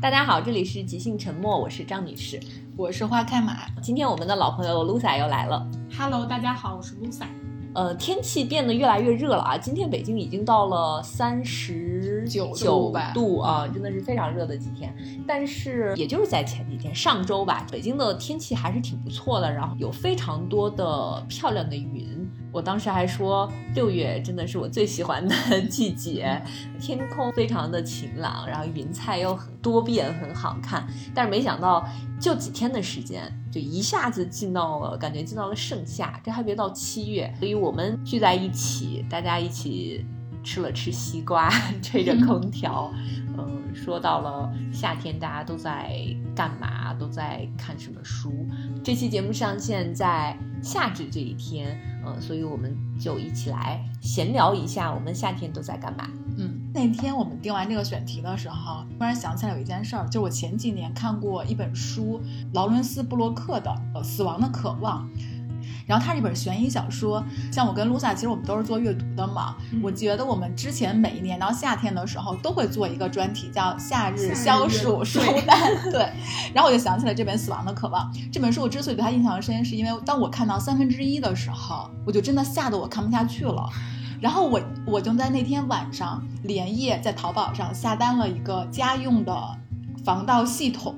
大家好，这里是即兴沉默，我是张女士，我是花开马。今天我们的老朋友 Lusa 又来了。Hello，大家好，我是 Lusa。呃，天气变得越来越热了啊！今天北京已经到了三十九九度啊，真的是非常热的几天。但是也就是在前几天，上周吧，北京的天气还是挺不错的，然后有非常多的漂亮的云。我当时还说，六月真的是我最喜欢的 季节，天空非常的晴朗，然后云彩又很多变，很好看。但是没想到，就几天的时间，就一下子进到了，感觉进到了盛夏，这还没到七月。所以我们聚在一起，大家一起吃了吃西瓜，吹着空调，嗯，说到了夏天，大家都在干嘛？都在看什么书？这期节目上线在夏至这一天，嗯，所以我们就一起来闲聊一下，我们夏天都在干嘛？嗯，那天我们定完这个选题的时候，突然想起来有一件事儿，就是我前几年看过一本书，劳伦斯·布洛克的《呃死亡的渴望》。然后它是一本悬疑小说，像我跟 Lusa，其实我们都是做阅读的嘛。嗯我觉得我们之前每一年到夏天的时候，都会做一个专题，叫“夏日消暑书单”。对。然后我就想起了这本《死亡的渴望》这本书，我之所以对它印象深，是因为当我看到三分之一的时候，我就真的吓得我看不下去了。然后我我就在那天晚上连夜在淘宝上下单了一个家用的防盗系统，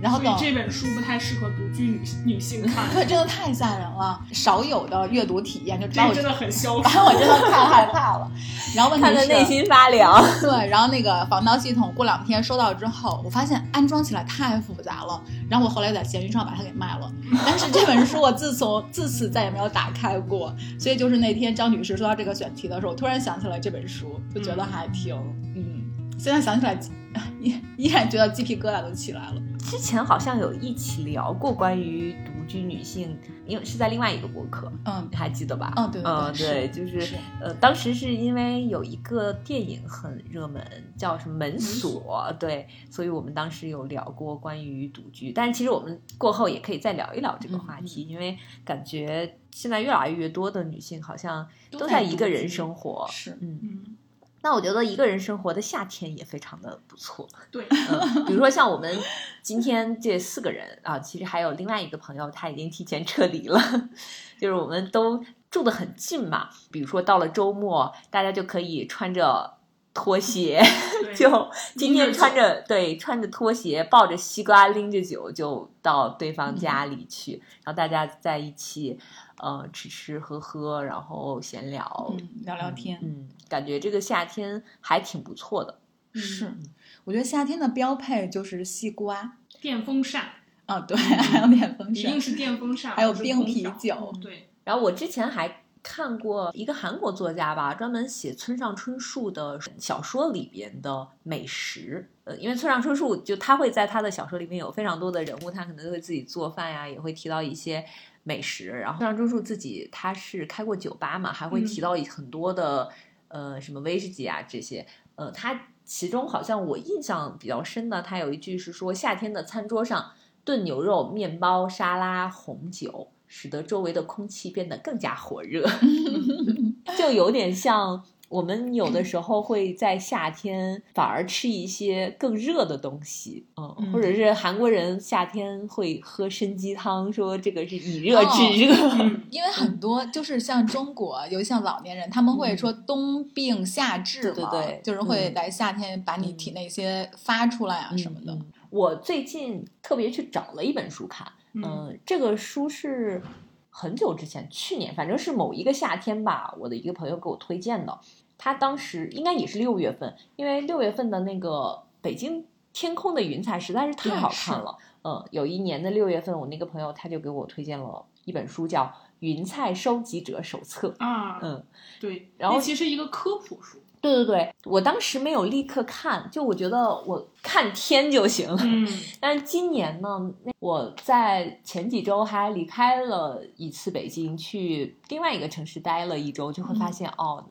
然后等这本书不太适合独居女女性看，对，真的太吓人了，少有的阅读体验，就把我这真的很消把暑。我真的太害怕了。然后问题是，看得内心发凉。对，然后那个防盗系统过两天收到之后，我发现安装起来太复杂了，然后我后来在闲鱼上把它给卖了。但是这本书我自从自此再也没有打开过，所以就是那天张女士说到这个选题的时候，我突然想起来这本书，就觉得还挺嗯，现在想起来依 依然觉得鸡皮疙瘩都起来了。之前好像有一起聊过关于独居女性，因为是在另外一个博客，嗯你还记得吧？嗯对对嗯对对，就是是呃，当时是因为有一个电影很热门，叫什么《门锁》，对，所以我们当时有聊过关于独居，但是其实我们过后也可以再聊一聊这个话题，因为感觉现在越来越多的女性好像都在一个人生活，是嗯。嗯，那我觉得一个人生活的夏天也非常的不错，对，嗯，比如说像我们今天这四个人啊，其实还有另外一个朋友，他已经提前撤离了，就是我们都住得很近嘛。比如说到了周末，大家就可以穿着拖鞋，就今天穿着对穿着拖鞋，抱着西瓜，拎着酒就到对方家里去，然后大家在一起呃吃吃喝喝，然后闲聊，嗯，聊聊天。嗯，感觉这个夏天还挺不错的。是，我觉得夏天的标配就是西瓜。电风扇啊，对，还有电风扇一定，是电风扇，还有冰啤酒对，然后我之前还看过一个韩国作家吧，专门写村上春树的小说里边的美食。呃，因为村上春树就他会在他的小说里面有非常多的人物，他可能会自己做饭呀，也会提到一些美食。然后村上春树自己他是开过酒吧嘛，还会提到很多的、呃什么威士忌啊这些。呃，他其中好像我印象比较深的，他有一句是说夏天的餐桌上炖牛肉、面包、沙拉、红酒，使得周围的空气变得更加火热，就有点像我们有的时候会在夏天反而吃一些更热的东西，嗯，嗯或者是韩国人夏天会喝参鸡汤，说这个是以热制热，嗯，因为很多就是像中国，尤其像老年人，他们会说冬病夏治嘛，对对对就是会嗯。来夏天把你体内一些发出来啊什么的。嗯。我最近特别去找了一本书看，嗯嗯，这个书是很久之前，去年，反正是某一个夏天吧，我的一个朋友给我推荐的。他当时应该也是六月份，因为六月份的那个北京天空的云彩实在是太好看了。嗯，有一年的六月份，我那个朋友他就给我推荐了一本书，叫《云彩收集者手册》。啊，嗯，对，然后其实一个科普书，对对对，我当时没有立刻看，就我觉得我看天就行了。嗯，但是今年呢，那我在前几周还离开了一次北京，去另外一个城市待了一周，就会发现、哦，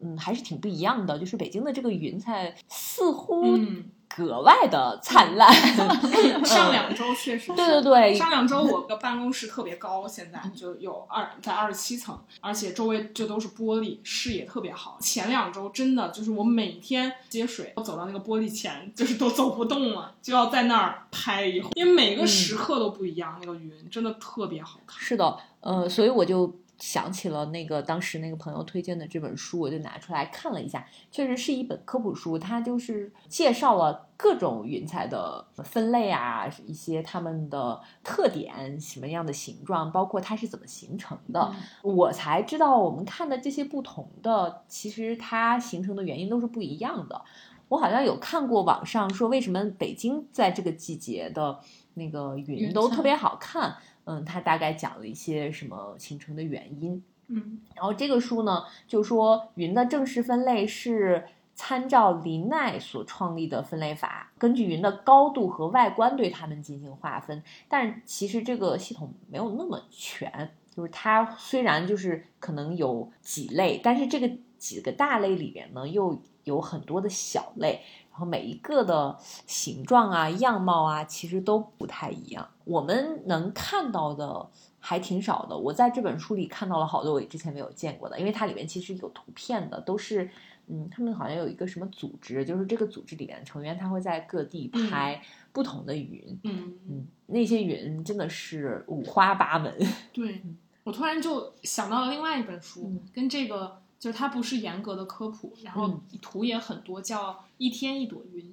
嗯，还是挺不一样的。就是北京的这个云彩似乎嗯，格外的灿烂。上两周确实是，对对对上两周我的办公室特别高，现在就有二在二十七层，而且周围就都是玻璃，视野特别好。前两周真的就是我每天接水，我走到那个玻璃前，就是都走不动了，就要在那儿拍一会儿，因为每个时刻都不一样，那个云真的特别好看。是的，呃，所以我就想起了那个当时那个朋友推荐的这本书，我就拿出来看了一下，确实是一本科普书，它就是介绍了各种云彩的分类啊，一些它们的特点，什么样的形状，包括它是怎么形成的。我才知道，我们看的这些不同的，其实它形成的原因都是不一样的。我好像有看过网上说，为什么北京在这个季节的那个云都特别好看。嗯，他大概讲了一些什么形成的原因。嗯然后这个书呢，就说云的正式分类是参照林奈所创立的分类法，根据云的高度和外观对它们进行划分。但是其实这个系统没有那么全，就是它虽然就是可能有几类，但是这个几个大类里边呢，又有很多的小类。然后每一个的形状啊、样貌啊，其实都不太一样。我们能看到的还挺少的。我在这本书里看到了好多我之前没有见过的，因为它里面其实有图片的，都是嗯，他们好像有一个什么组织，就是这个组织里面的成员，他会在各地拍不同的云。嗯，嗯，那些云真的是五花八门。对，我突然就想到了另外一本书，嗯跟这个就是它不是严格的科普，然后嗯。图也很多，叫《一天一朵云》。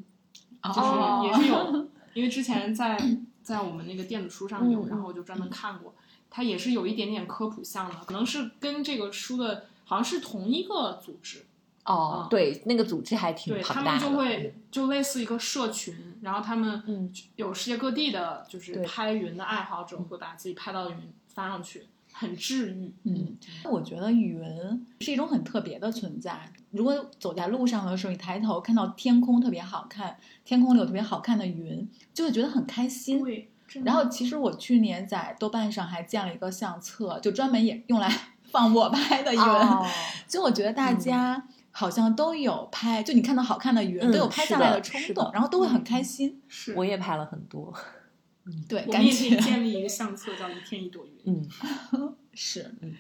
哦。就是也是有，因为之前在在我们那个电子书上有，然后我就专门看过，它也是有一点点科普项的，可能是跟这个书的好像是同一个组织，哦，对，那个组织还挺对他们庞大的。就会就类似一个社群，然后他们嗯。有世界各地的，就是拍云的爱好者会把自己拍到的云发上去，很治愈。嗯，我觉得云是一种很特别的存在。如果走在路上的时候，你抬头看到天空特别好看，天空里有特别好看的云，就会觉得很开心。对，然后，其实我去年在豆瓣上还建了一个相册，就专门也用来 放我拍的云。哦就我觉得大家好像都有拍，就你看到好看的云，嗯都有拍下来的冲动，然后都会很开心。是我也拍了很多。对，我感们也可以建立一个相册，叫一天一朵云。嗯，是，嗯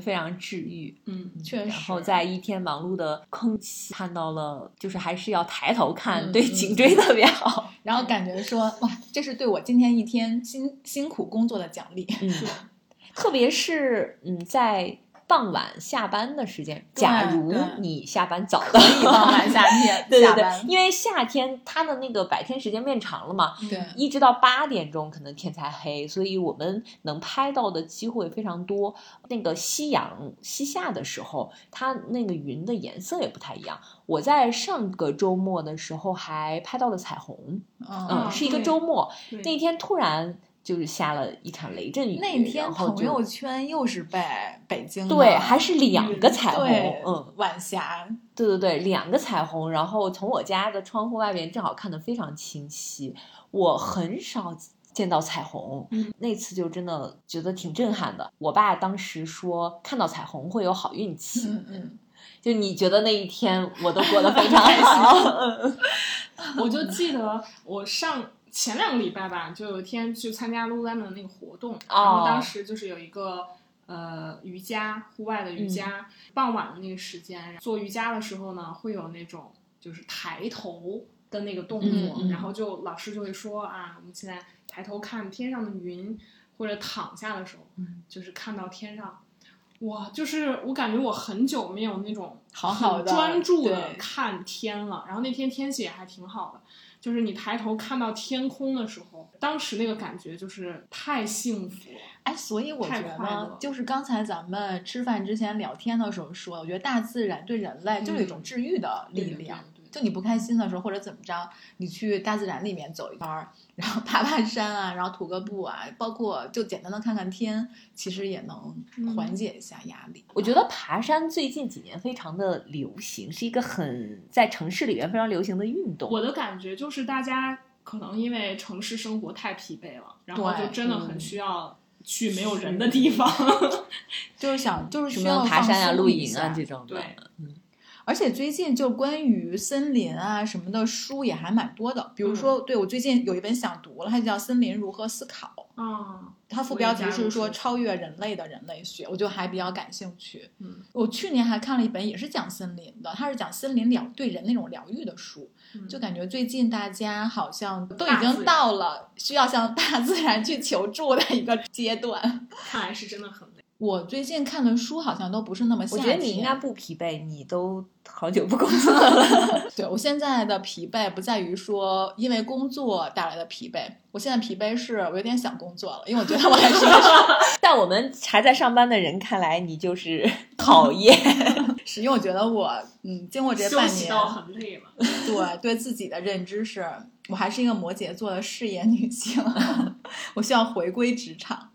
非常治愈。嗯，确实。然后在一天忙碌的空气看到了，就是还是要抬头看，对颈椎特别好。然后感觉说，哇，这是对我今天一天辛辛苦工作的奖励。嗯，特别是嗯，在傍晚下班的时间，假如你下班早的，可以傍晚夏天 对对对，因为夏天它的那个白天时间变长了嘛，对。一直到八点钟可能天才黑，所以我们能拍到的机会非常多。那个夕阳西下的时候，它那个云的颜色也不太一样。我在上个周末的时候还拍到了彩虹，嗯嗯，是一个周末，对。那天突然就是下了一场雷阵雨，那天朋友圈又是被北京对，还是两个彩虹，嗯，晚霞，对对对，两个彩虹，然后从我家的窗户外边正好看得非常清晰。我很少见到彩虹，嗯那次就真的觉得挺震撼的。我爸当时说看到彩虹会有好运气，嗯嗯，就你觉得那一天我都过得非常好，嗯 我就记得我上前两个礼拜吧，就有一天去参加 Lululemon 的那个活动，然后当时就是有一个呃瑜伽，户外的瑜伽，傍晚的那个时间做瑜伽的时候呢，会有那种就是抬头的那个动作，嗯嗯然后就老师就会说啊，我们现在抬头看天上的云，或者躺下的时候，嗯就是看到天上。哇，就是我感觉我很久没有那种好好的专注的看天了。然后那天天气也还挺好的，就是你抬头看到天空的时候，当时那个感觉就是太幸福了。哎，所以我觉得，就是刚才咱们吃饭之前聊天的时候说，我觉得大自然对人类就是一种治愈的力量。就你不开心的时候，或者怎么着，你去大自然里面走一圈儿，然后爬爬山啊，然后徒个步啊，包括就简单的看看天，其实也能嗯缓解一下压力。我觉得爬山最近几年非常的流行，是一个很在城市里面非常流行的运动。我的感觉就是大家可能因为城市生活太疲惫了，然后就真的很嗯需要去没有人的地方。就是想，就是需要爬山啊、露营啊这种的对，而且最近就关于森林啊什么的书也还蛮多的，比如说，对我最近有一本想读了，它叫《森林如何思考》，啊，它副标题是说超越人类的人类学，我就还比较感兴趣。嗯，我去年还看了一本也是讲森林的，它是讲森林疗对人那种疗愈的书，嗯就感觉最近大家好像都已经到了需要向大自然去求助的一个阶段。看来是真的很累。我最近看的书好像都不是那么夏我，觉得你应该不疲惫，你都好久不工作 了。对我现在的疲惫不在于说因为工作带来的疲惫，我现在疲惫是我有点想工作了，因为我觉得我还是一个在 我们还在上班的人看来，你就是 讨厌。是因为我觉得我嗯，经过这半年，很累了，对对自己的认知是，我还是一个摩羯座的事业女性，我需要回归职场。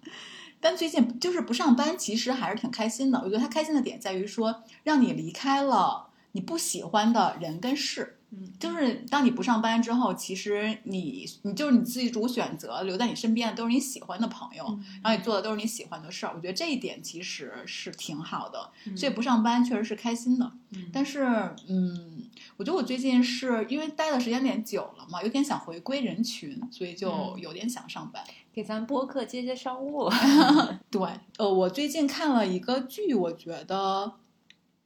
但最近就是不上班，其实还是挺开心的。我觉得他开心的点在于说，让你离开了你不喜欢的人跟事。嗯，就是当你不上班之后，其实你你就是你自己主选择，留在你身边的都是你喜欢的朋友，然后你做的都是你喜欢的事儿。我觉得这一点其实是挺好的，所以不上班确实是开心的。嗯但是，嗯，我觉得我最近是因为待的时间点久了嘛，有点想回归人群，所以就嗯有点想上班。给咱播客接接商务。对，呃，我最近看了一个剧，我觉得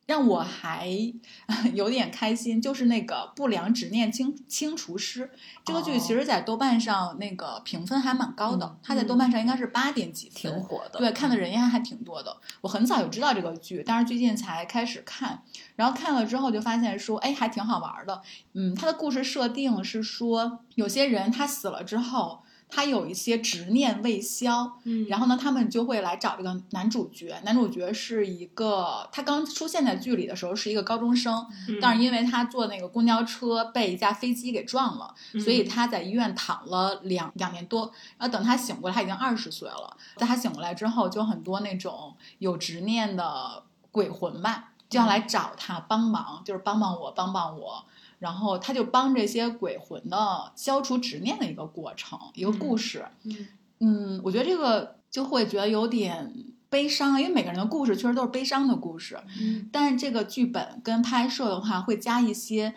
让我还 有点开心，就是那个《不良执念清清除师》这个剧，哦其实在豆瓣上那个评分还蛮高的，嗯它在豆瓣上应该是八点几分，挺火的对，看的人应该还挺多的。我很早就知道这个剧，但是最近才开始看，然后看了之后就发现说，哎，还挺好玩的。嗯，它的故事设定是说，有些人他死了之后。他有一些执念未消，嗯然后呢，他们就会来找这个男主角。男主角是一个，他刚出现在剧里的时候是一个高中生，嗯但是因为他坐那个公交车被一架飞机给撞了，所以他在医院躺了两两年多。然后等他醒过来，他已经二十岁了。在他醒过来之后，就很多那种有执念的鬼魂吧，就要来找他帮忙，就是帮帮我，帮帮我。然后他就帮这些鬼魂的消除执念的一个过程，一个故事。嗯嗯，我觉得这个就会觉得有点悲伤，因为每个人的故事确实都是悲伤的故事。嗯但是这个剧本跟拍摄的话，会加一些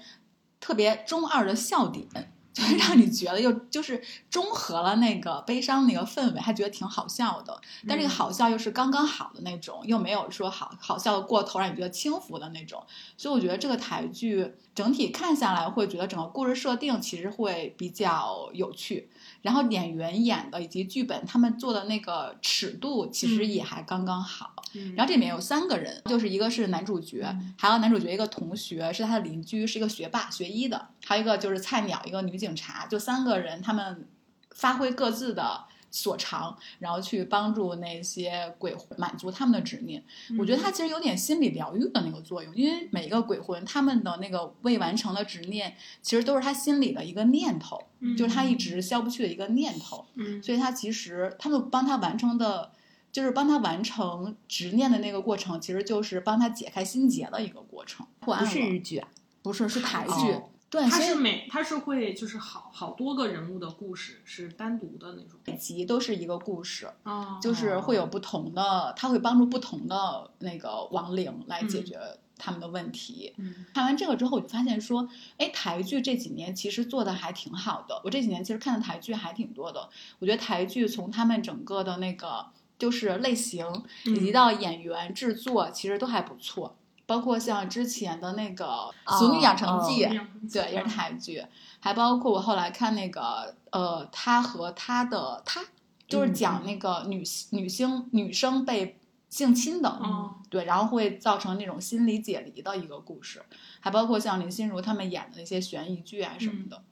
特别中二的笑点，就是让你觉得又就是中和了那个悲伤那个氛围，还觉得挺好笑的。但这个好笑又是刚刚好的那种，又没有说好好笑的过头，让你觉得轻浮的那种。所以我觉得这个台剧整体看下来，会觉得整个故事设定其实会比较有趣。然后演员演的以及剧本他们做的那个尺度，其实也还刚刚好。嗯。然后这里面有三个人，就是一个是男主角，嗯。还有男主角一个同学是他的邻居，是一个学霸学医的，还有一个就是菜鸟一个女警察，就三个人他们发挥各自的所长，然后去帮助那些鬼魂满足他们的执念。我觉得它其实有点心理疗愈的那个作用，因为每一个鬼魂他们的那个未完成的执念，其实都是他心里的一个念头，就是他一直消不去的一个念头。嗯所以他其实他们帮他完成的，就是帮他完成执念的那个过程，其实就是帮他解开心结的一个过程。破案不是日剧啊，不是是台哦剧，对，它是每它是会就是好好多个人物的故事是单独的那种每集都是一个故事，哦，就是会有不同的，他会帮助不同的那个亡灵来解决他们的问题。嗯看完这个之后，我就发现说，哎，台剧这几年其实做的还挺好的。我这几年其实看的台剧还挺多的。我觉得台剧从他们整个的那个就是类型，以及嗯到演员制作，其实都还不错。包括像之前的那个哦《俗女养成记》哦对，也是台剧，还包括我后来看那个呃，他和他的他，就是嗯。讲那个女、女星女生被性侵的，嗯对，然后会造成那种心理解离的一个故事，还包括像林心如他们演的那些悬疑剧啊什么的。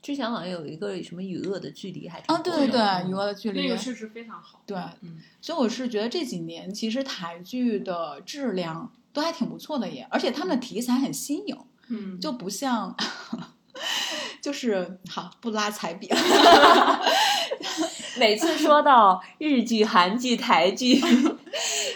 之前好像有一个什么与恶的距离，还挺啊，对对对，与恶的距离那个确实非常好，对，嗯。所以我是觉得这几年其实台剧的质量都还挺不错的耶，而且他们的题材很新颖，嗯就不像，就是好不拉踩比了。每次说到日剧、韩剧、台剧，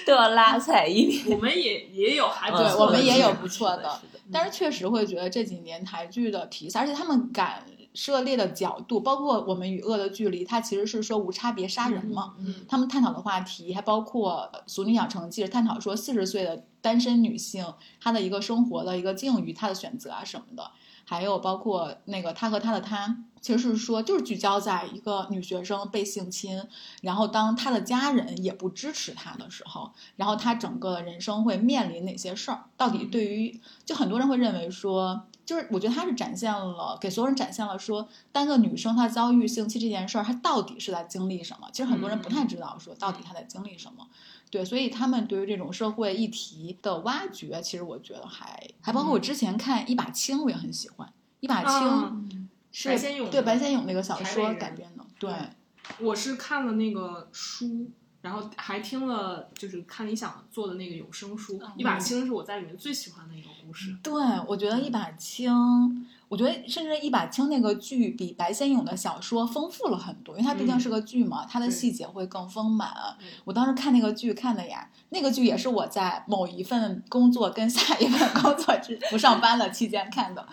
都要拉踩一点。我们也也有还不嗯对我们也有不错的是的，是的但是确实会觉得这几年台剧的题材，而且他们敢涉猎的角度，包括我们与恶的距离，它其实是说无差别杀人嘛。嗯他们探讨的话题还包括《俗女养成记》，探讨说四十岁的单身女性她的一个生活的一个境遇，她的选择啊什么的，还有包括那个她和她的她，其实是说就是聚焦在一个女学生被性侵，然后当她的家人也不支持她的时候，然后她整个的人生会面临哪些事儿？到底对于就很多人会认为说。就是我觉得他是展现了给所有人展现了说，单个女生她遭遇性侵这件事儿，她到底是在经历什么？其实很多人不太知道说到底她在经历什么。对，所以他们对于这种社会议题的挖掘，其实我觉得还还包括我之前看《一把青》，我也很喜欢。《一把青》啊是白先勇对白先勇那个小说改编的，对，我是看了那个书，然后还听了就是看理想做的那个有声书，嗯一把青》是我在里面最喜欢的一个故事。对，我觉得《一把青》，我觉得甚至《一把青》那个剧比白先勇的小说丰富了很多，因为它毕竟嗯是个剧嘛，它的细节会更丰满。嗯我当时看那个剧看的呀，那个剧也是我在某一份工作跟下一份工作之不上班了期间看的，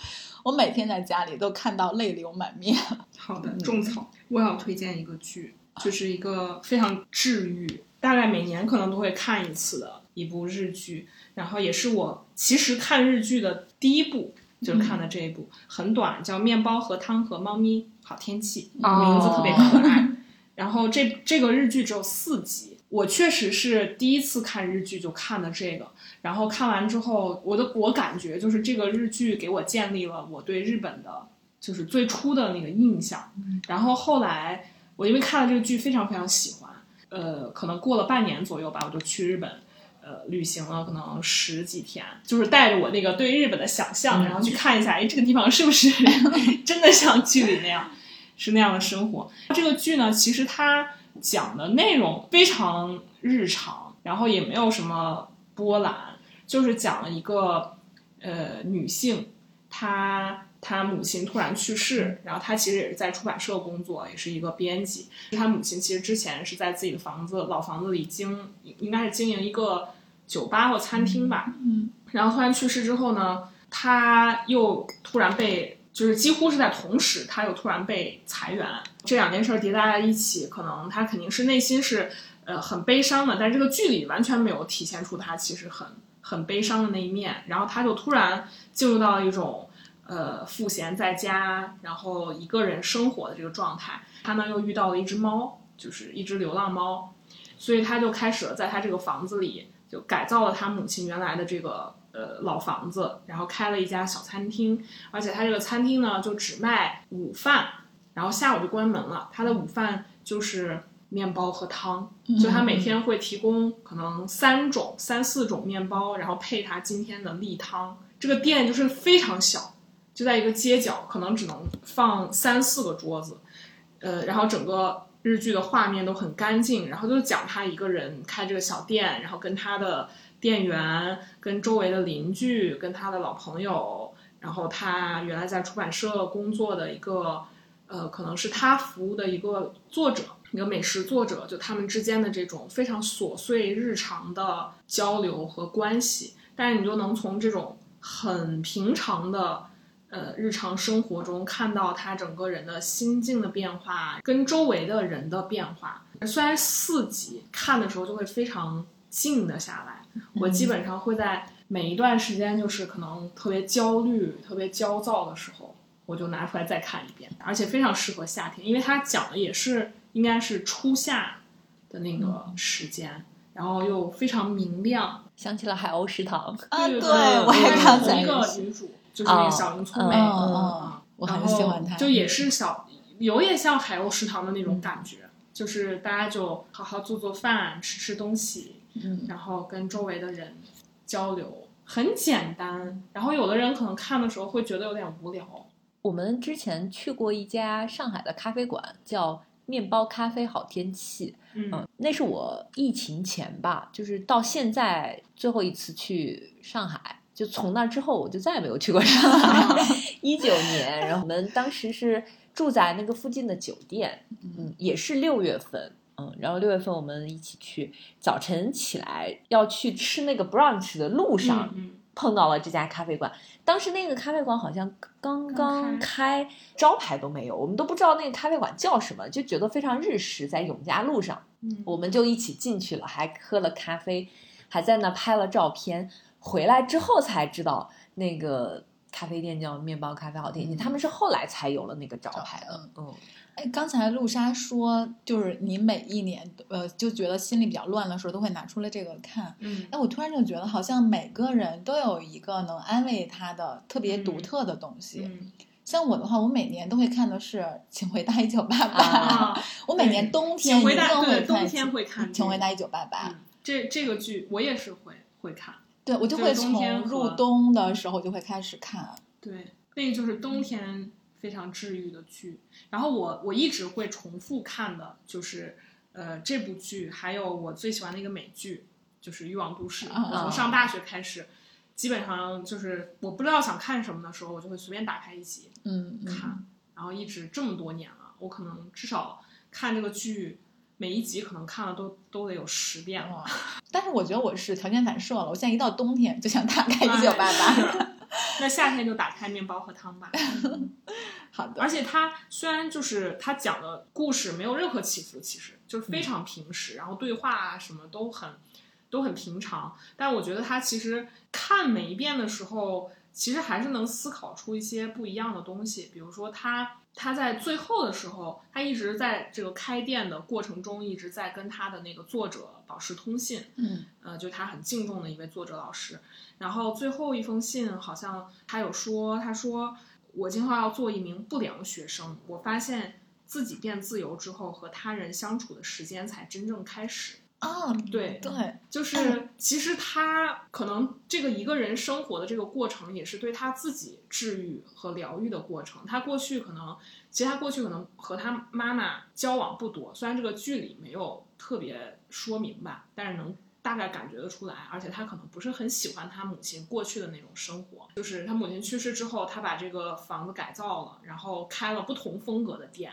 我每天在家里都看到泪流满面。好的，嗯种草，我要推荐一个剧，就是一个非常治愈，大概每年可能都会看一次的一部日剧，然后也是我其实看日剧的第一部。就是看的这一部，很短，叫《面包和汤和猫咪好天气》，哦名字特别可爱。然后这这个日剧只有四集，我确实是第一次看日剧就看的这个，然后看完之后，我的我感觉就是这个日剧给我建立了我对日本的，就是最初的那个印象。然后后来我因为看了这个剧非常非常喜欢，呃，可能过了半年左右吧，我就去日本。呃，旅行了可能十几天，就是带着我那个对日本的想象，然后去看一下，哎，这个地方是不是 真的像剧里那样，是那样的生活？这个剧呢，其实它讲的内容非常日常，然后也没有什么波澜，就是讲了一个呃女性，她她母亲突然去世，然后他其实也是在出版社工作，也是一个编辑。他母亲其实之前是在自己的房子老房子里经，应该是经营一个酒吧或餐厅吧。嗯，然后突然去世之后呢，他又突然被，就是几乎是在同时，他又突然被裁员。这两件事儿叠加在一起，可能他肯定是内心是呃很悲伤的，但这个剧里完全没有体现出他其实很很悲伤的那一面。然后他就突然进入到了一种。呃，赋闲在家，然后一个人生活的这个状态，他呢又遇到了一只猫，就是一只流浪猫，所以他就开始了在他这个房子里就改造了他母亲原来的这个呃老房子，然后开了一家小餐厅，而且他这个餐厅呢就只卖午饭，然后下午就关门了。他的午饭就是面包和汤，所以他每天会提供可能三种、三四种面包，然后配他今天的例汤。这个店就是非常小。就在一个街角，可能只能放三四个桌子，呃，然后整个日剧的画面都很干净，然后就讲他一个人开这个小店，然后跟他的店员、跟周围的邻居、跟他的老朋友，然后他原来在出版社工作的一个，呃，可能是他服务的一个作者，一个美食作者，就他们之间的这种非常琐碎日常的交流和关系，但是你就能从这种很平常的。呃，日常生活中看到他整个人的心境的变化，跟周围的人的变化。虽然四集看的时候就会非常静的下来，我基本上会在每一段时间，就是可能特别焦虑、特别焦躁的时候，我就拿出来再看一遍，而且非常适合夏天，因为它讲的也是应该是初夏的那个时间，然后又非常明亮。想起了海鸥食堂，啊，对对我也刚才同一个女主。就是那个小林聪美，嗯我很喜欢她，就也是小，有点像海鸥食堂的那种感觉，就是大家就好好做做饭，吃吃东西，嗯，然后跟周围的人交流，很简单。然后有的人可能看的时候会觉得有点无聊。我们之前去过一家上海的咖啡馆，叫面包咖啡好天气，嗯嗯，那是我疫情前吧，就是到现在最后一次去上海。就从那之后，我就再也没有去过上海。一九年，然后我们当时是住在那个附近的酒店，嗯，也是六月份，嗯，然后六月份我们一起去，早晨起来要去吃那个 brunch 的路上，嗯碰到了这家咖啡馆。当时那个咖啡馆好像刚刚开，招牌都没有，我们都不知道那个咖啡馆叫什么，就觉得非常日式，在永嘉路上。嗯，我们就一起进去了，还喝了咖啡，还在那拍了照片。回来之后才知道，那个咖啡店叫面包咖啡好甜心，他们是后来才有了那个招牌的。嗯，哎，刚才露莎说，就是你每一年呃就觉得心里比较乱的时候，都会拿出来这个看。嗯，哎，我突然就觉得，好像每个人都有一个能安慰他的特别独特的东西。嗯，像我的话，我每年都会看的是《请回答一九八八》啊，我每年冬天一定会对冬看天会看《请回答这一九八八》嗯，这这个剧我也是会会看。对我就就是会从入冬的时候就会开始看。对，那个就是冬天非常治愈的剧。然后我我一直会重复看的，就是呃这部剧，还有我最喜欢的一个美剧，就是《欲望都市》。啊我从上大学开始，基本上就是我不知道想看什么的时候，我就会随便打开一集嗯，嗯看，然后一直这么多年了，我可能至少看这个剧。每一集可能看了都都得有十遍了，哇但是我觉得我是条件反射了，我现在一到冬天就想打开哎一九八八。那夏天就打开面包和汤吧。好的，而且它虽然就是它讲的故事没有任何起伏，其实就是非常平实，然后对话啊什么都很都很平常。但我觉得它其实看每一遍的时候，其实还是能思考出一些不一样的东西。比如说他他在最后的时候，他一直在这个开店的过程中，一直在跟他的那个作者保持通信。嗯呃，就他很敬重的一位作者老师。然后最后一封信好像他有说，他说我今后要做一名不良学生。我发现自己变自由之后，和他人相处的时间才真正开始。啊，对，对，就是 其实他可能这个一个人生活的这个过程，也是对他自己治愈和疗愈的过程。他过去可能，其实他过去可能和他妈妈交往不多，虽然这个剧里没有特别说明吧，但是能大概感觉得出来。而且他可能不是很喜欢他母亲过去的那种生活，就是他母亲去世之后，他把这个房子改造了，然后开了不同风格的店，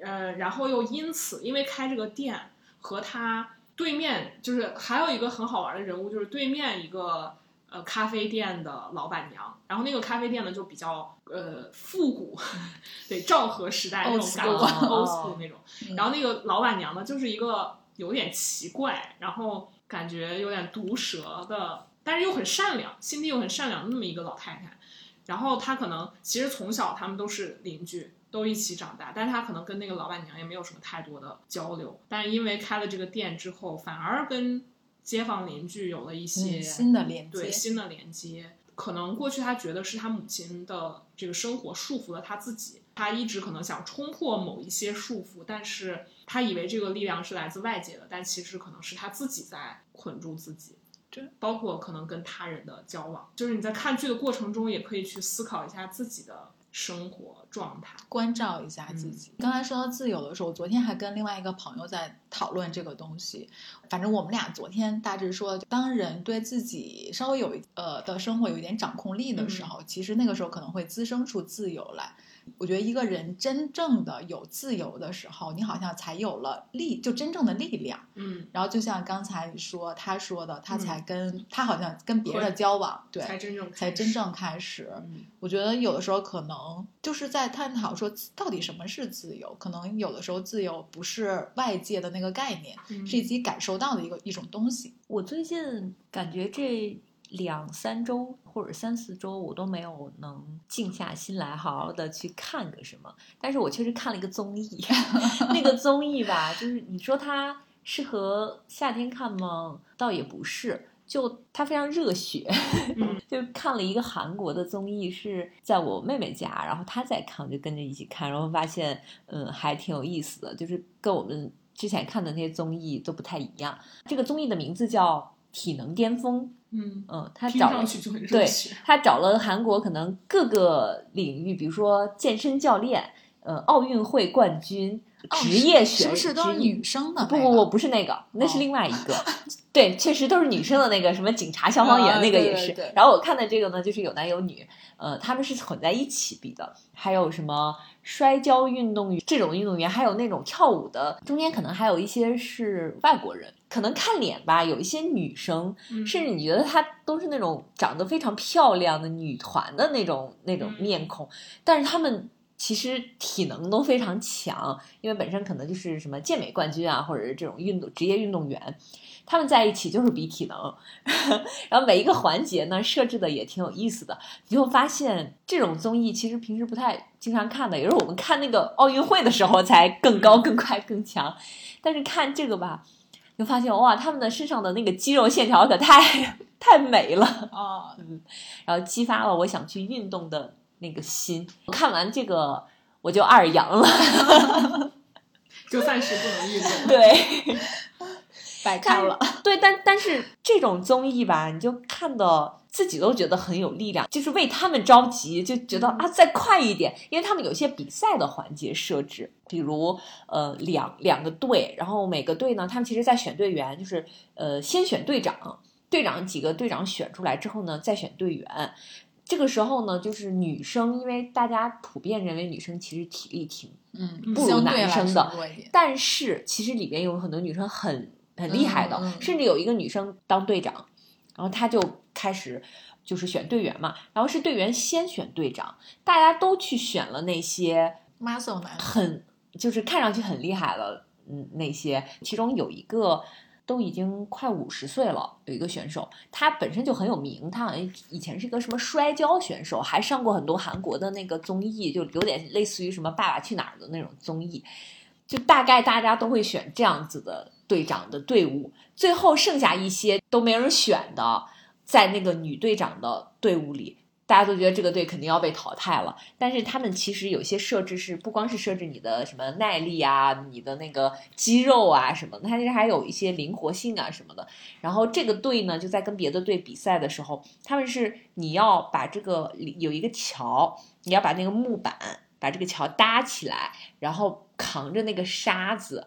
呃，然后又因此因为开这个店和他。对面就是还有一个很好玩的人物，就是对面一个呃咖啡店的老板娘，然后那个咖啡店呢就比较呃复古，对昭和时代那种感觉 Old school 那种。嗯然后那个老板娘呢就是一个有点奇怪，然后感觉有点毒舌的，但是又很善良，心地又很善良的那么一个老太太。然后她可能其实从小他们都是邻居，都一起长大，但是他可能跟那个老板娘也没有什么太多的交流。但是因为开了这个店之后，反而跟街坊邻居有了一些、嗯新的连接，对新的连接。可能过去他觉得是他母亲的这个生活束缚了他自己，他一直可能想冲破某一些束缚，但是他以为这个力量是来自外界的，但其实可能是他自己在捆住自己。对，包括可能跟他人的交往，就是你在看剧的过程中，也可以去思考一下自己的生活状态。关照一下自己。刚才说到自由的时候，我昨天还跟另外一个朋友在讨论这个东西。反正我们俩昨天大致说，当人对自己稍微有一呃的生活有一点掌控力的时候，其实那个时候可能会滋生出自由来。我觉得一个人真正的有自由的时候，你好像才有了力，就真正的力量。嗯，然后就像刚才你说，他说的，他才跟、他好像跟别人的交往，对，才真正才真正开始。嗯我觉得有的时候可能就是在探讨说，到底什么是自由？可能有的时候自由不是外界的那个概念，嗯是你自己感受到的一个一种东西。我最近感觉这两三周或者三四周，我都没有能静下心来好好的去看个什么。但是我确实看了一个综艺，那个综艺吧，就是你说它适合夏天看吗？倒也不是。就它非常热血，嗯 就看了一个韩国的综艺，是在我妹妹家，然后她在看，我就跟着一起看，然后发现嗯还挺有意思的，就是跟我们之前看的那些综艺都不太一样。这个综艺的名字叫《体能巅峰》，嗯，嗯，他找了上去就很热对。他找了韩国可能各个领域，比如说健身教练，呃，奥运会冠军，职业选，是不是都是女生的那个？不不不，不是那个，那是哦另外一个。对，确实都是女生的那个什么警察、消防员啊那个也是。对对对然后我看的这个呢，就是有男有女，呃，他们是混在一起比的。还有什么摔跤运动员这种运动员，还有那种跳舞的，中间可能还有一些是外国人。可能看脸吧，有一些女生，嗯甚至你觉得她都是那种长得非常漂亮的女团的那种那种嗯面孔，但是她们其实体能都非常强，因为本身可能就是什么健美冠军啊，或者是这种运动职业运动员，他们在一起就是比体能，然后每一个环节呢设置的也挺有意思的，你就发现这种综艺其实平时不太经常看的，也是我们看那个奥运会的时候才更高、更快、更强，但是看这个吧。就发现哇，他们的身上的那个肌肉线条可太 太美了，啊，然后激发了我想去运动的那个心。看完这个，我就二阳了。就暂时不能运动。对 白看了。对，但但是这种综艺吧，你就看的自己都觉得很有力量，就是为他们着急，就觉得啊再快一点，因为他们有一些比赛的环节设置，比如呃两两个队，然后每个队呢，他们其实在选队员，就是呃先选队长，队长几个队长选出来之后呢，再选队员。这个时候呢，就是女生，因为大家普遍认为女生其实体力挺嗯，不如男生的。但是其实里边有很多女生很很厉害的，嗯嗯甚至有一个女生当队长，然后她就开始就是选队员嘛，然后是队员先选队长，大家都去选了那些 muscle 男很就是看上去很厉害了，嗯，那些其中有一个。都已经快五十岁了，有一个选手，他本身就很有名，他好像以前是一个什么摔跤选手，还上过很多韩国的那个综艺，就有点类似于什么《爸爸去哪儿》的那种综艺。就大概大家都会选这样子的队长的队伍，最后剩下一些都没人选的，在那个女队长的队伍里，大家都觉得这个队肯定要被淘汰了。但是他们其实有些设置是不光是设置你的什么耐力啊，你的那个肌肉啊什么的，它其实还有一些灵活性啊什么的。然后这个队呢，就在跟别的队比赛的时候，他们是你要把这个有一个桥，你要把那个木板把这个桥搭起来，然后扛着那个沙子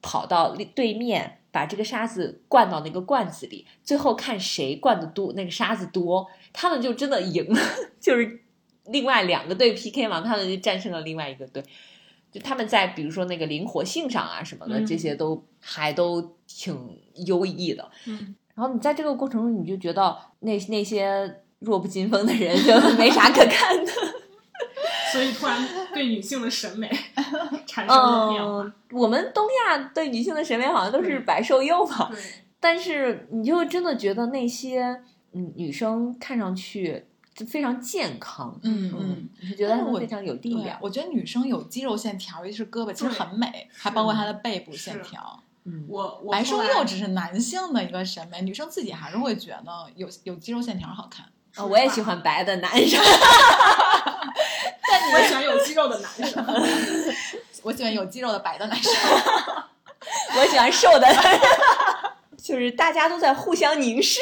跑到对面，把这个沙子灌到那个罐子里，最后看谁灌的多，那个沙子多，他们就真的赢了，就是另外两个队 PK 嘛，他们就战胜了另外一个队。就他们在比如说那个灵活性上啊什么的，嗯这些都还都挺优异的。嗯，然后你在这个过程中，你就觉得那那些弱不禁风的人就没啥可看的。所以突然对女性的审美 产生了变化。嗯，我们东亚对女性的审美好像都是白瘦幼嘛，对，但是你就真的觉得那些嗯女生看上去就非常健康，嗯嗯，你就觉得非常有力量，。我觉得女生有肌肉线条，尤其是胳膊，其实很美，还包括她的背部线条。嗯，我我白瘦幼只是男性的一个审美，女生自己还是会觉得有有肌肉线条好看。啊，我也喜欢白的男生。我喜欢有肌肉的男生。我喜欢有肌肉的白的男生。我喜欢瘦的，就是大家都在互相凝视，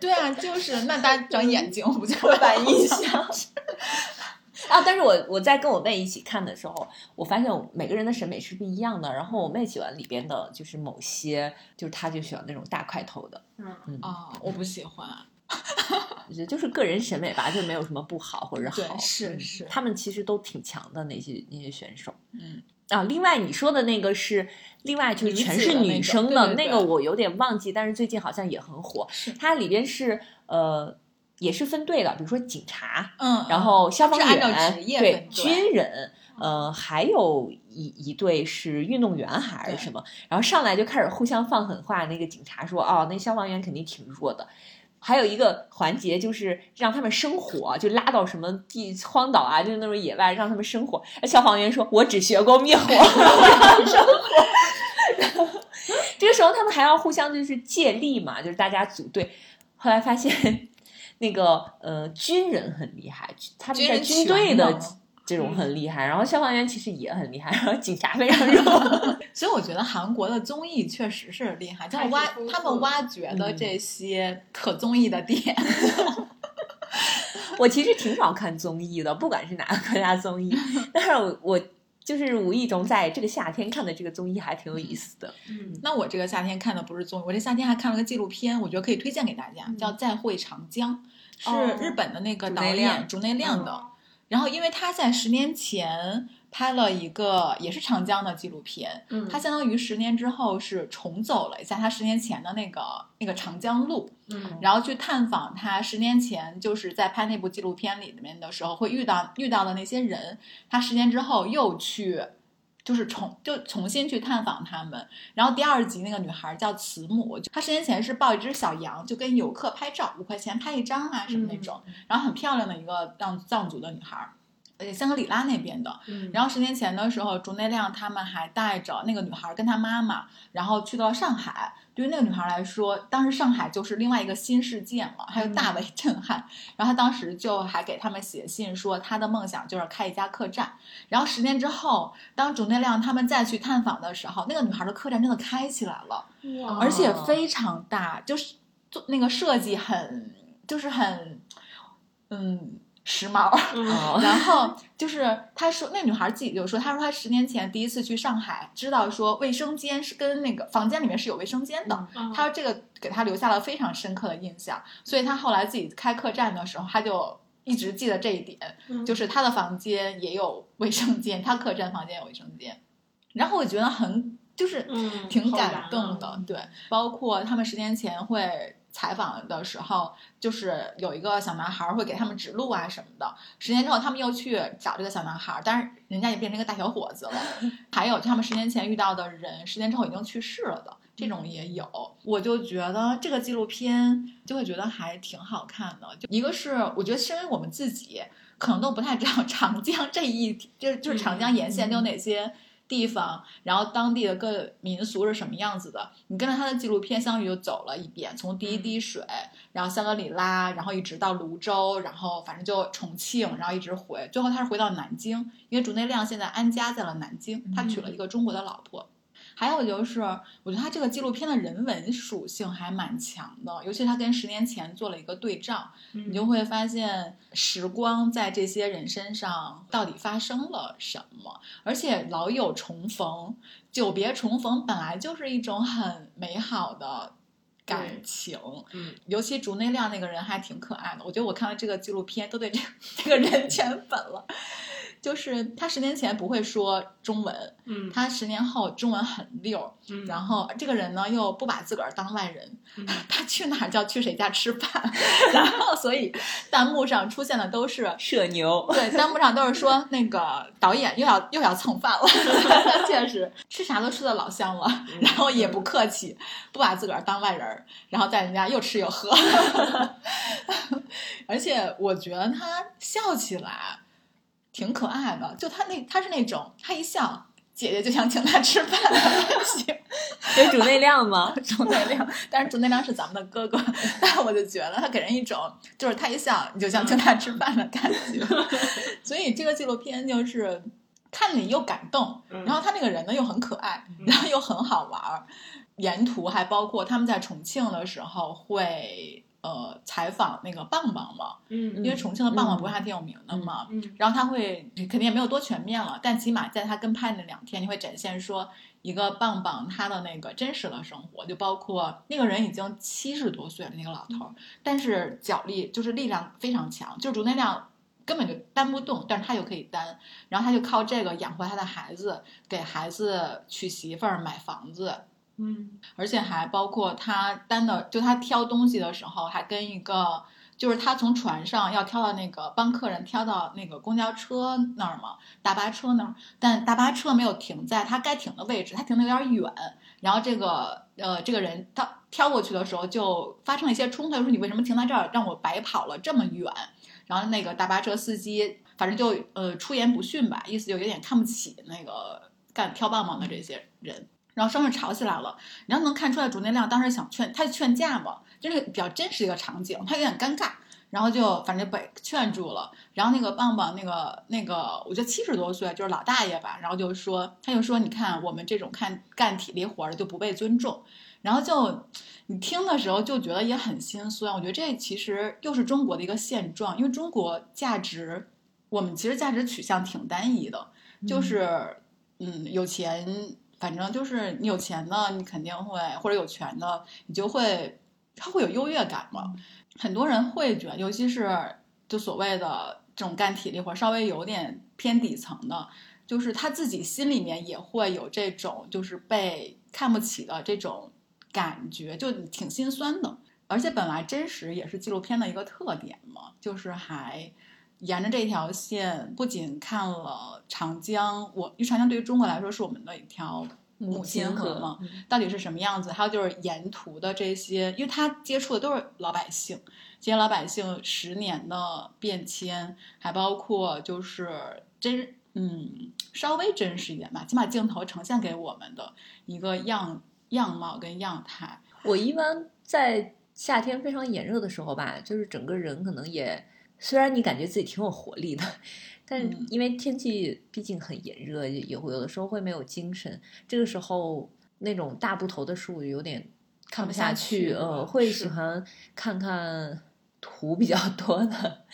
对啊，就是那大家长眼睛，不就刻板印象。啊！但是我我在跟我妹一起看的时候，我发现每个人的审美是不一样的。然后我妹喜欢里边的，就是某些，就是她就喜欢那种大块头的，嗯，啊？我不喜欢。我觉得就是个人审美吧，就没有什么不好或者好。嗯是是他们其实都挺强的那些那些选手。嗯，啊，另外你说的那个是另外就是全是女子的那个生的那个，我有点忘记，但是最近好像也很火。它里边是呃也是分队的，比如说警察，嗯，然后消防员，对军人，呃，还有一一队是运动员还是什么，然后上来就开始互相放狠话。那个警察说：“哦，那消防员肯定挺弱的。”还有一个环节就是让他们生火，就拉到什么地荒岛啊，就是那种野外让他们生火。消防员说：“我只学过灭火，生火。”然后这个时候他们还要互相就是借力嘛，就是大家组队。后来发现 那个呃军人很厉害，他们在军队的这种很厉害，然后消防员其实也很厉害，然后警察非常弱。所以我觉得韩国的综艺确实是厉害，他们挖他们挖掘的嗯这些可综艺的点，我其实挺少看综艺的，不管是哪个国家综艺，但是我我就是无意中在这个夏天看的这个综艺还挺有意思的。嗯那我这个夏天看的不是综艺，我这夏天还看了个纪录片，我觉得可以推荐给大家，嗯叫《再会长江》，哦是日本的那个导演竹内亮的。嗯然后，因为他在十年前拍了一个也是长江的纪录片，嗯他相当于十年之后是重走了一下他十年前的那个那个长江路，嗯然后去探访他十年前就是在拍那部纪录片里面的时候会遇到遇到的那些人，他十年之后又去。就是重就重新去探访他们，然后第二集那个女孩叫慈母，她十年前是抱一只小羊，就跟游客拍照，五块钱拍一张啊什么那种，然后很漂亮的一个藏藏族的女孩，而且香格里拉那边的，嗯然后十年前的时候，竹内亮他们还带着那个女孩跟她妈妈，然后去到了上海。对于那个女孩来说，当时上海就是另外一个新世界嘛，还有大为震撼。然后她当时就还给他们写信说，她的梦想就是开一家客栈。然后十年之后，当竹内亮他们再去探访的时候，那个女孩的客栈真的开起来了，而且非常大，就是做那个设计很，就是很，嗯，时髦。哦，然后就是她说，那女孩自己就说，她说她十年前第一次去上海，知道说卫生间是跟那个房间里面是有卫生间的。嗯她说这个给她留下了非常深刻的印象，所以她后来自己开客栈的时候，她就一直记得这一点，嗯就是她的房间也有卫生间，她客栈房间有卫生间。然后我觉得很就是嗯挺感动的，对，包括他们十年前会采访的时候，就是有一个小男孩会给他们指路啊什么的。十年之后，他们又去找这个小男孩，但是人家也变成一个大小伙子了。还有他们十年前遇到的人，十年之后已经去世了的，这种也有。我就觉得这个纪录片就会觉得还挺好看的。就一个是我觉得，身为我们自己可能都不太知道长江这一就就是长江沿线都有哪些。地方，然后当地的各民俗是什么样子的？你跟着他的纪录片，相当于就走了一遍，从第一滴水，然后香格里拉，然后一直到泸州，然后反正就重庆，然后一直回，最后他是回到南京，因为竹内亮现在安家在了南京，他娶了一个中国的老婆。还有就是，我觉得他这个纪录片的人文属性还蛮强的，尤其他跟十年前做了一个对照，你就会发现时光在这些人身上到底发生了什么，而且老友重逢，久别重逢本来就是一种很美好的感情。嗯，尤其竹内亮那个人还挺可爱的，我觉得我看了这个纪录片都对这 这个人圈粉了。就是他十年前不会说中文，嗯。他十年后中文很溜，嗯。然后这个人呢又不把自个儿当外人，嗯。他去哪儿就要去谁家吃饭，然后所以弹幕上出现的都是 社牛，对，弹幕上都是说那个导演又要又要蹭饭了，他确实。吃啥都吃的老香了，然后也不客气，不把自个儿当外人儿，然后在人家又吃又喝，而且我觉得他笑起来挺可爱的，就他那他是那种他一笑。姐姐就想请他吃饭，行，有主内亮吗？主内亮，但是主内亮是咱们的哥哥，但我就觉得他给人一种就是他一笑你就想请他吃饭的感觉，所以这个纪录片就是看着你又感动，嗯然后他那个人呢又很可爱，然后又很好玩儿，沿途还包括他们在重庆的时候会呃采访那个棒棒嘛，嗯因为重庆的棒棒不是还挺有名的嘛，嗯然后他会肯定也没有多全面了，但起码在他跟拍那两天，你会展现说一个棒棒他的那个真实的生活，就包括那个人已经七十多岁了，那个老头儿，但是脚力就是力量非常强，就是竹内亮根本就担不动，但是他又可以担，然后他就靠这个养活他的孩子，给孩子娶媳妇儿、买房子，嗯而且还包括他单的，就他挑东西的时候，还跟一个，就是他从船上要挑到那个帮客人挑到那个公交车那儿嘛，大巴车那儿，但大巴车没有停在他该停的位置，他停的有点远，然后这个呃这个人他挑过去的时候就发生了一些冲突，说你为什么停在这儿，让我白跑了这么远？然后那个大巴车司机反正就呃出言不逊吧，意思就有点看不起那个干挑棒棒的这些人。然后双方吵起来了，然后能看出来竹内亮当时想劝他劝架嘛，就是比较真实的一个场景，他有点尴尬，然后就反正被劝住了。然后那个棒棒那个那个，我觉得七十多岁就是老大爷吧，然后就说他就说你看我们这种看干体力活儿的就不被尊重，然后就你听的时候就觉得也很心酸。我觉得这其实又是中国的一个现状，因为中国价值我们其实价值取向挺单一的。就是嗯，有钱，反正就是你有钱的，你肯定会或者有权的，你就会他会有优越感嘛。很多人会觉得，尤其是就所谓的这种干体力活稍微有点偏底层的，就是他自己心里面也会有这种就是被看不起的这种感觉，就挺心酸的。而且本来真实也是纪录片的一个特点嘛，就是还沿着这条线，不仅看了长江，我因为长江对于中国来说是我们的一条母亲河嘛，到底是什么样子？还有就是沿途的这些，因为他接触的都是老百姓，这些老百姓十年的变迁，还包括就是真嗯稍微真实一点吧，起码镜头呈现给我们的一个样样貌跟样态。我一般在夏天非常炎热的时候吧，就是整个人可能也，虽然你感觉自己挺有活力的，但嗯因为天气毕竟很炎热，也会有的时候会没有精神。这个时候那种大部头的树有点看不下去，下去呃，会喜欢看看图比较多的，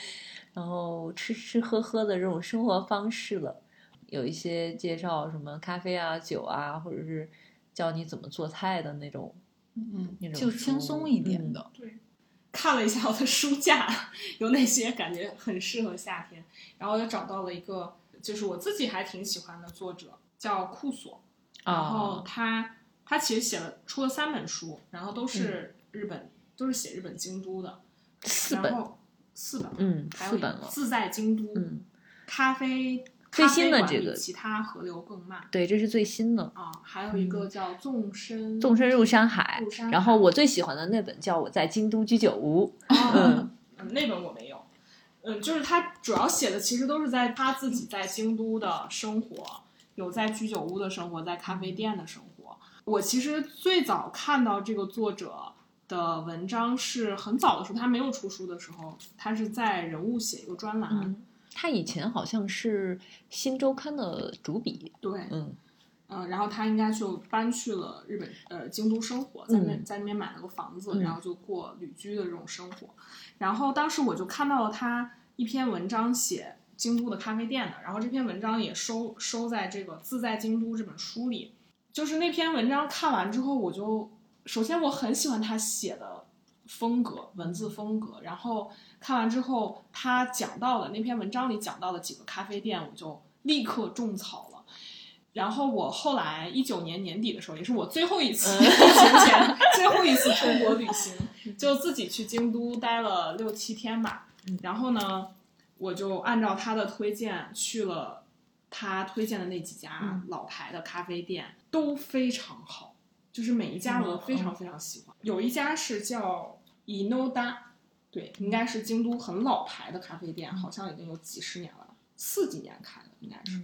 然后吃吃喝喝的这种生活方式了。有一些介绍什么咖啡啊、酒啊，或者是教你怎么做菜的那种嗯那，种就轻松一点嗯的。对，看了一下我的书架有哪些感觉很适合夏天，然后又找到了一个就是我自己还挺喜欢的作者，叫库索，然后哦，他他其实写了出了三本书，然后都是日本、都是写日本京都的，四本，然后四本，嗯，还有一四本了，个自在京都，嗯，咖啡最新的这个其他河流更慢对，这是最新的啊，还有一个叫纵深《纵深入山海然后我最喜欢的那本叫《我在京都居酒屋》，嗯，那本我没有。嗯，就是他主要写的其实都是在他自己在京都的生活，有在居酒屋的生活，在咖啡店的生活。我其实最早看到这个作者的文章是很早的时候，他没有出书的时候，他是在人物写一个专栏。嗯，他以前好像是《新周刊》的主笔，对，嗯嗯，然后他应该就搬去了日本，呃，京都生活，在那、嗯在那边买了个房子，嗯然后就过旅居的这种生活。然后当时我就看到了他一篇文章写京都的咖啡店的，然后这篇文章也收收在这个《自在京都》这本书里。就是那篇文章看完之后，我就首先我很喜欢他写的风格，文字风格，然后看完之后，他讲到的那篇文章里讲到的几个咖啡店，我就立刻种草了。然后我后来一九年年底的时候，也是我最后一次疫情 前最后一次出国旅行，就自己去京都待了六七天吧。然后呢，我就按照他的推荐去了他推荐的那几家老牌的咖啡店，都非常好，就是每一家我都非常非常喜欢。有一家是叫 Inoda，对，应该是京都很老牌的咖啡店，好像已经有几十年了，四几年开的应该是。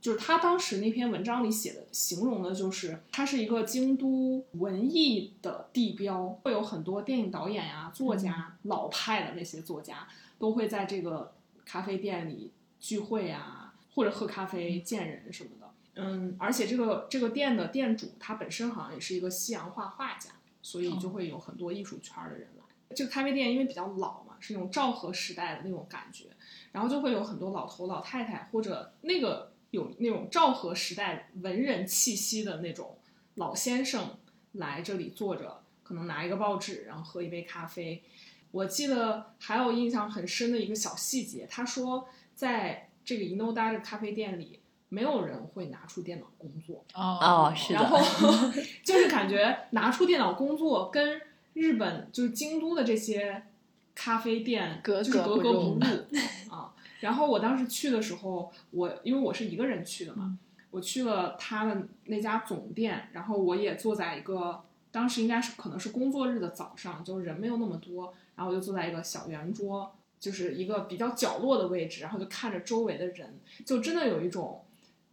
就是他当时那篇文章里写的，形容的就是它是一个京都文艺的地标，会有很多电影导演呀、作家、老派的那些作家都会在这个咖啡店里聚会啊，或者喝咖啡、见人什么的。嗯，而且这个这个店的店主他本身好像也是一个西洋画画家，所以就会有很多艺术圈的人来。这个咖啡店因为比较老嘛，是那种昭和时代的那种感觉，然后就会有很多老头老太太或者那个有那种昭和时代文人气息的那种老先生来这里坐着，可能拿一个报纸，然后喝一杯咖啡。我记得还有印象很深的一个小细节，他说在这个 Inoda 的咖啡店里，没有人会拿出电脑工作，哦是的然后就是感觉拿出电脑工作跟日本就是京都的这些咖啡店格就是格格不格不入入啊。然后我当时去的时候，我因为我是一个人去的嘛，我去了他的那家总店，然后我也坐在一个当时应该是可能是工作日的早上，就是人没有那么多，然后我就坐在一个小圆桌，就是一个比较角落的位置，然后就看着周围的人，就真的有一种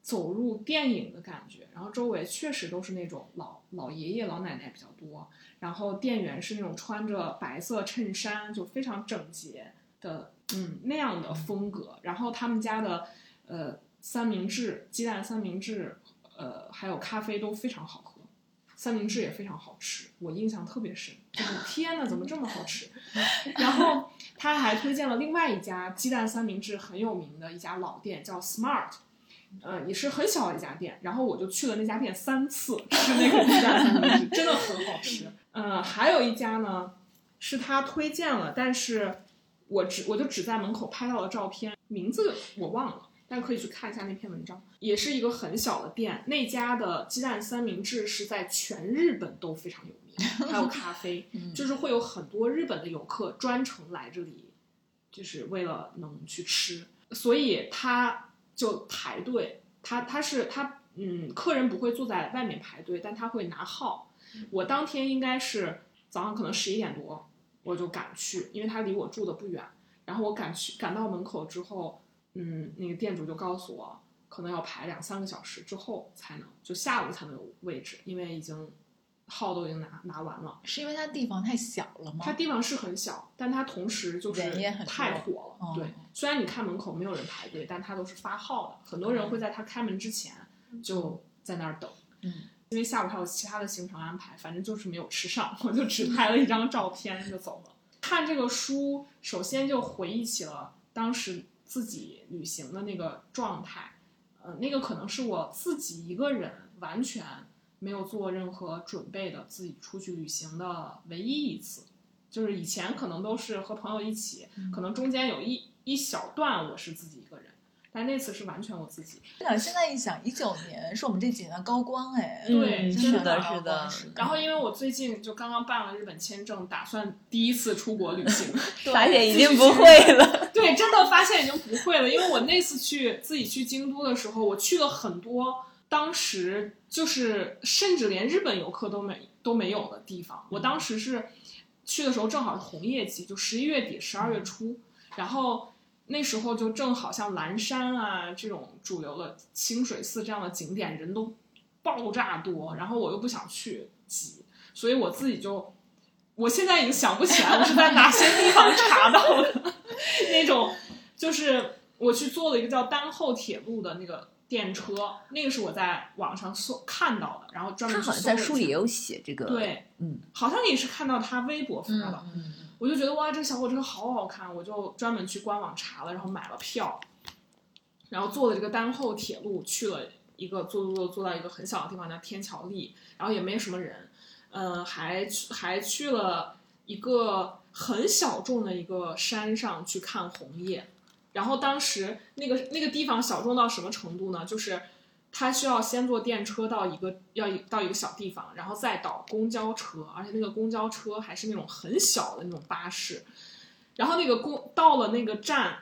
走入电影的感觉。然后周围确实都是那种老老爷爷老奶奶比较多，然后店员是那种穿着白色衬衫，就非常整洁的，嗯，那样的风格。然后他们家的呃三明治、鸡蛋三明治，呃还有咖啡都非常好喝。三明治也非常好吃，我印象特别深。就是天呐，怎么这么好吃？然后他还推荐了另外一家鸡蛋三明治很有名的一家老店，叫 Smart。呃，也是很小的一家店，然后我就去了那家店三次吃那个鸡蛋三明治，真的很好吃。呃，还有一家呢，是他推荐了，但是我只我就只在门口拍到了照片，名字我忘了，但可以去看一下那篇文章。也是一个很小的店，那家的鸡蛋三明治是在全日本都非常有名，还有咖啡，就是会有很多日本的游客专程来这里，就是为了能去吃，所以他。就排队，他他是他，嗯，客人不会坐在外面排队，但他会拿号。我当天应该是早上可能十一点多，我就赶去，因为他离我住的不远。然后我赶去，赶到门口之后，嗯，那个店主就告诉我，可能要排两三个小时之后才能，就下午才能有位置，因为已经。号都已经拿拿完了，是因为它地方太小了吗？它地方是很小，但它同时就是太火了。对，虽然你看门口没有人排队，但它都是发号的，很多人会在它开门之前就在那儿等。嗯，因为下午还有其他的行程安排，反正就是没有吃上，我就只拍了一张照片就走了。看这个书，首先就回忆起了当时自己旅行的那个状态，呃，那个可能是我自己一个人完全。没有做任何准备的自己出去旅行的唯一一次，就是以前可能都是和朋友一起，可能中间有一一小段我是自己一个人，但那次是完全我自己。现在一想，一九年是我们这几年的高光哎，对，是的，是的。然后因为我最近就刚刚办了日本签证，打算第一次出国旅行，发现已经不会了。对，真的发现已经不会了，因为我那次去自己去京都的时候，我去了很多。当时就是甚至连日本游客都没都没有的地方。我当时是去的时候正好是红叶季，就十一月底、十二月初，然后那时候就正好像蓝山啊这种主流的清水寺这样的景点人都爆炸多，然后我又不想去挤，所以我自己就我现在已经想不起来我是在哪些地方查到的 那种，就是我去坐了一个叫丹后铁路的那个。电车那个是我在网上搜看到的，然后专门他好像在书里也有写这个，对，嗯，好像也是看到他微博发的，我就觉得哇，这个小火车好好看，我就专门去官网查了，然后买了票，然后坐了这个丹后铁路去了一个坐坐坐坐到一个很小的地方叫天桥立，然后也没什么人，嗯，还还去了一个很小众的一个山上去看红叶。然后当时那个那个地方小众到什么程度呢？就是他需要先坐电车到一个要到一个小地方，然后再倒公交车，而且那个公交车还是那种很小的那种巴士。然后那个公到了那个站，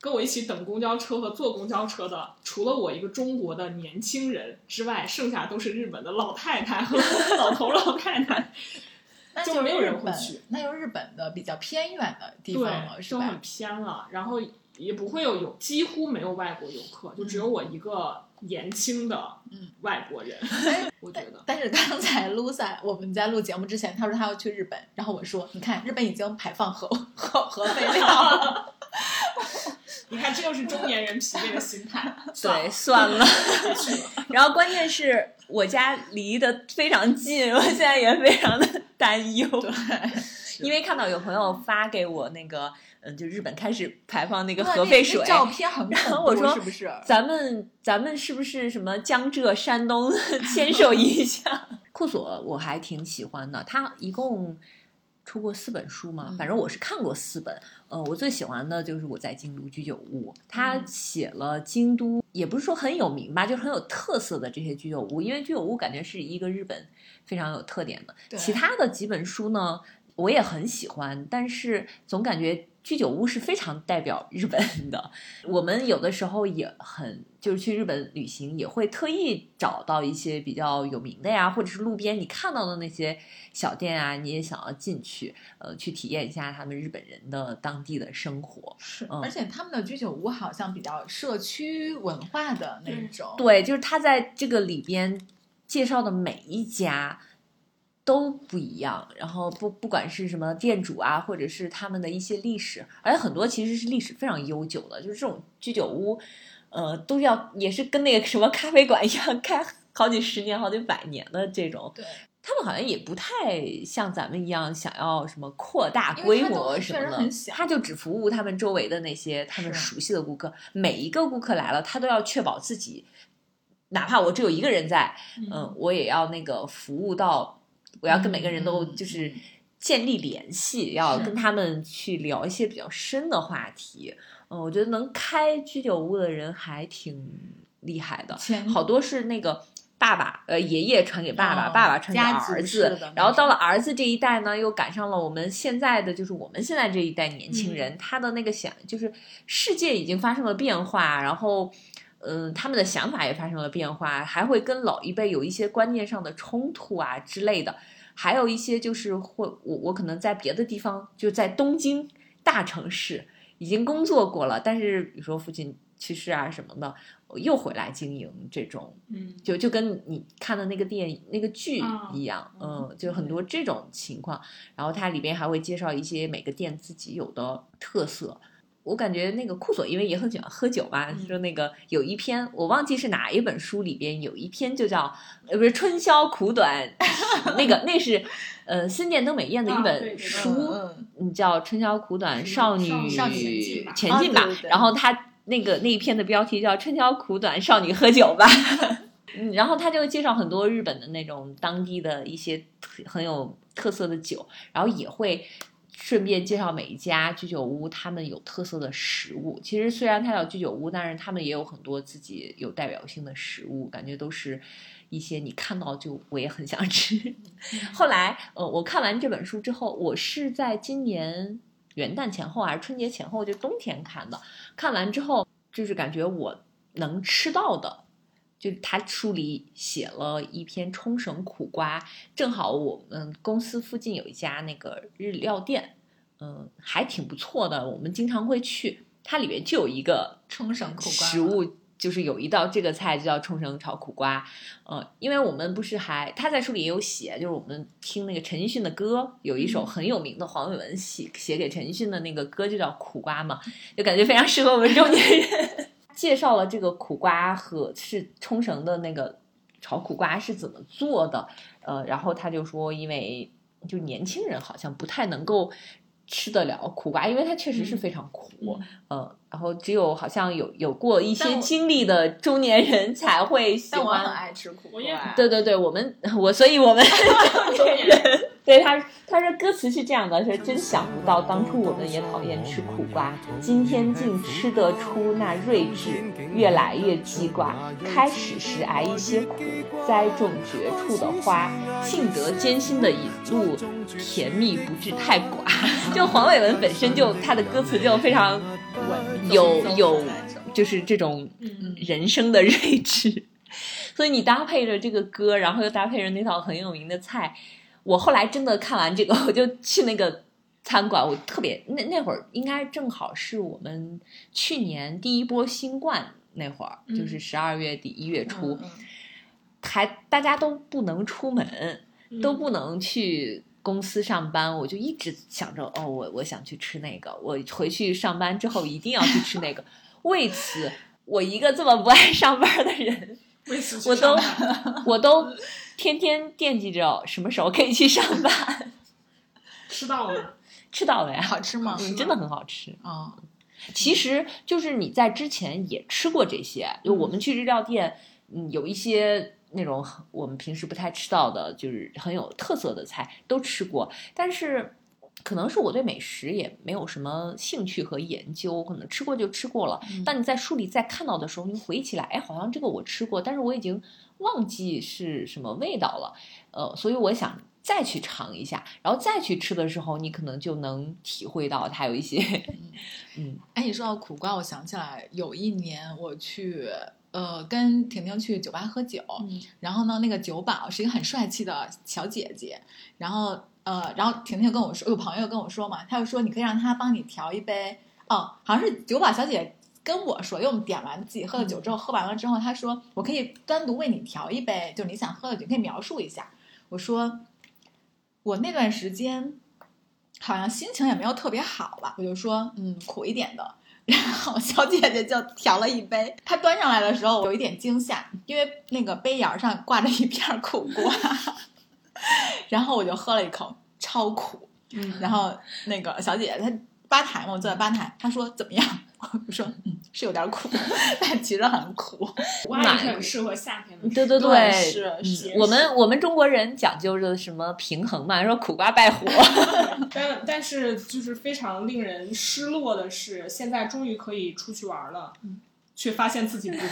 跟我一起等公交车和坐公交车的，除了我一个中国的年轻人之外，剩下都是日本的老太太和老头老太太，那就没有人会去。那就日本的比较偏远的地方了，是吧？都很偏了，然后。也不会有有几乎没有外国游客，就只有我一个年轻的外国人。我觉得，但是刚才 Lusa 我们在录节目之前，他说他要去日本，然后我说，你看日本已经排放核核核废料了。你看，这就是中年人疲惫的心态。对，算了。然后关键是我家离得非常近，我现在也非常的担忧。对，因为看到有朋友发给我那个。嗯，就日本开始排放那个核废水，照片很恐怖，是不是？咱们咱们是不是什么江浙山东 牵手一下？库索我还挺喜欢的，他一共出过四本书嘛，反正我是看过四本。呃，我最喜欢的就是我在京都居酒屋，他写了京都，也不是说很有名吧，就很有特色的这些居酒屋，因为居酒屋感觉是一个日本非常有特点的。其他的几本书呢，我也很喜欢，但是总感觉。居酒屋是非常代表日本的，我们有的时候也很就是去日本旅行，也会特意找到一些比较有名的呀，或者是路边你看到的那些小店啊，你也想要进去，呃，去体验一下他们日本人的当地的生活。是，而且他们的居酒屋好像比较社区文化的那种。对，就是他在这个里边介绍的每一家。都不一样，然后不不管是什么店主啊，或者是他们的一些历史，而且很多其实是历史非常悠久的，就是这种居酒屋，呃，都要也是跟那个什么咖啡馆一样，开好几十年、好几百年的这种。对，他们好像也不太像咱们一样想要什么扩大规模什么的，他就只服务他们周围的那些他们熟悉的顾客。每一个顾客来了，他都要确保自己，哪怕我只有一个人在，嗯，我也要那个服务到，我要跟每个人都就是建立联系，要跟他们去聊一些比较深的话题。嗯，我觉得能开居酒屋的人还挺厉害的，好多是那个。爸爸，呃，爷爷传给爸爸，爸爸传给儿子，然后到了儿子这一代呢，又赶上了我们现在的，就是我们现在这一代年轻人，他的那个想，就是世界已经发生了变化，然后，嗯，他们的想法也发生了变化，还会跟老一辈有一些观念上的冲突啊之类的，还有一些就是会，我我可能在别的地方，就在东京大城市已经工作过了，但是比如说父亲去世啊什么的。又回来经营这种，嗯，就就跟你看的那个电影、那个剧一样，嗯，就很多这种情况。然后它里边还会介绍一些每个店自己有的特色。我感觉那个库索因为也很喜欢喝酒嘛，说那个有一篇我忘记是哪一本书里边有一篇就叫呃不是春宵苦短，那个那是呃森见登美彦的一本书，嗯，叫春宵苦短少女前进吧，然后他。那个那一篇的标题叫“春宵苦短，少女喝酒吧 ”，嗯，然后他就介绍很多日本的那种当地的一些很有特色的酒，然后也会顺便介绍每一家居酒屋他们有特色的食物。其实虽然它叫居酒屋，但是他们也有很多自己有代表性的食物，感觉都是一些你看到就我也很想吃。后来，呃，我看完这本书之后，我是在今年。元旦前后还是春节前后，就冬天看的。看完之后，就是感觉我能吃到的，就他书里写了一篇冲绳苦瓜，正好我们公司附近有一家那个日料店，嗯，还挺不错的，我们经常会去。它里面就有一个冲绳苦瓜食物。就是有一道这个菜就叫冲绳炒苦瓜，呃，因为我们不是还他在书里也有写，就是我们听那个陈奕迅的歌，有一首很有名的黄伟文写写给陈奕迅的那个歌就叫苦瓜嘛，就感觉非常适合我们中年人。介绍了这个苦瓜和是冲绳的那个炒苦瓜是怎么做的，呃，然后他就说，因为就年轻人好像不太能够。吃得了苦瓜，因为它确实是非常苦，嗯，然后只有好像有有过一些经历的中年人才会喜欢。但我很爱吃苦瓜。对对对，我们我所以我们 中年人。对他，他说歌词是这样的：说真想不到，当初我们也讨厌吃苦瓜，今天竟吃得出那睿智，越来越记挂。开始时挨一些苦，栽种绝处的花，幸得艰辛的引路，甜蜜不至太寡。就黄伟文本身就他的歌词就非常有有，就是这种人生的睿智。所以你搭配着这个歌，然后又搭配着那道很有名的菜。我后来真的看完这个，我就去那个餐馆。我特别那那会儿应该正好是我们去年第一波新冠那会儿，就是十二月底一月初，还大家都不能出门，都不能去公司上班。我就一直想着，哦，我我想去吃那个，我回去上班之后一定要去吃那个。为此，我一个这么不爱上班的人，我都我都。天天惦记着什么时候可以去上班，吃到了，吃到了呀，好吃吗？嗯，真的很好吃啊。其实就是你在之前也吃过这些，就我们去日料店，嗯，有一些那种我们平时不太吃到的，就是很有特色的菜都吃过。但是可能是我对美食也没有什么兴趣和研究，可能吃过就吃过了。当你在书里再看到的时候，你回忆起来，哎，好像这个我吃过，但是我已经。忘记是什么味道了，呃，所以我想再去尝一下，然后再去吃的时候，你可能就能体会到它有一些，嗯，哎，你说到苦瓜，我想起来有一年我去，呃，跟婷婷去酒吧喝酒，然后呢，那个酒保是一个很帅气的小姐姐，然后呃，然后婷婷跟我说，有朋友跟我说嘛，他就说你可以让他帮你调一杯，哦，好像是酒保小姐。跟我说，因为我们点完自己喝的酒之后，喝完了之后，他说我可以单独为你调一杯，就你想喝的酒，可以描述一下。我说我那段时间好像心情也没有特别好吧，我就说嗯，苦一点的。然后小姐姐就调了一杯，她端上来的时候有一点惊吓，因为那个杯沿上挂着一片苦瓜。然后我就喝了一口，超苦。嗯，然后那个小姐姐她吧台嘛，我坐在吧台，她说怎么样？我说嗯，是有点苦，但其实很苦。苦瓜很适合夏天的。对对对是我们我们中国人讲究着什么平衡嘛，说苦瓜败火。但但是就是非常令人失落的是，现在终于可以出去玩了，却发现自己不会，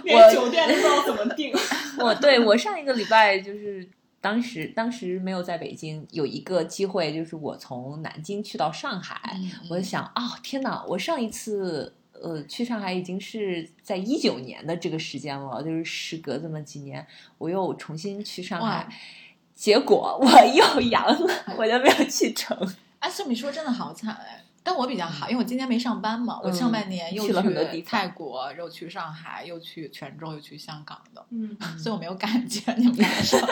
连酒店都不知道怎么订。我对我上一个礼拜就是当时当时没有在北京，有一个机会就是我从南京去到上海，嗯我就想哦天哪，我上一次。呃，去上海已经是在一九年的这个时间了，就是时隔这么几年，我又重新去上海，结果我又阳了，我就没有去成。哎，这么一说真的好惨哎。但我比较好，因为我今年没上班嘛，我上半年又嗯去了很多地方泰国，又去上海，又去泉州，又去香港的，嗯，所以我没有感觉你们俩说。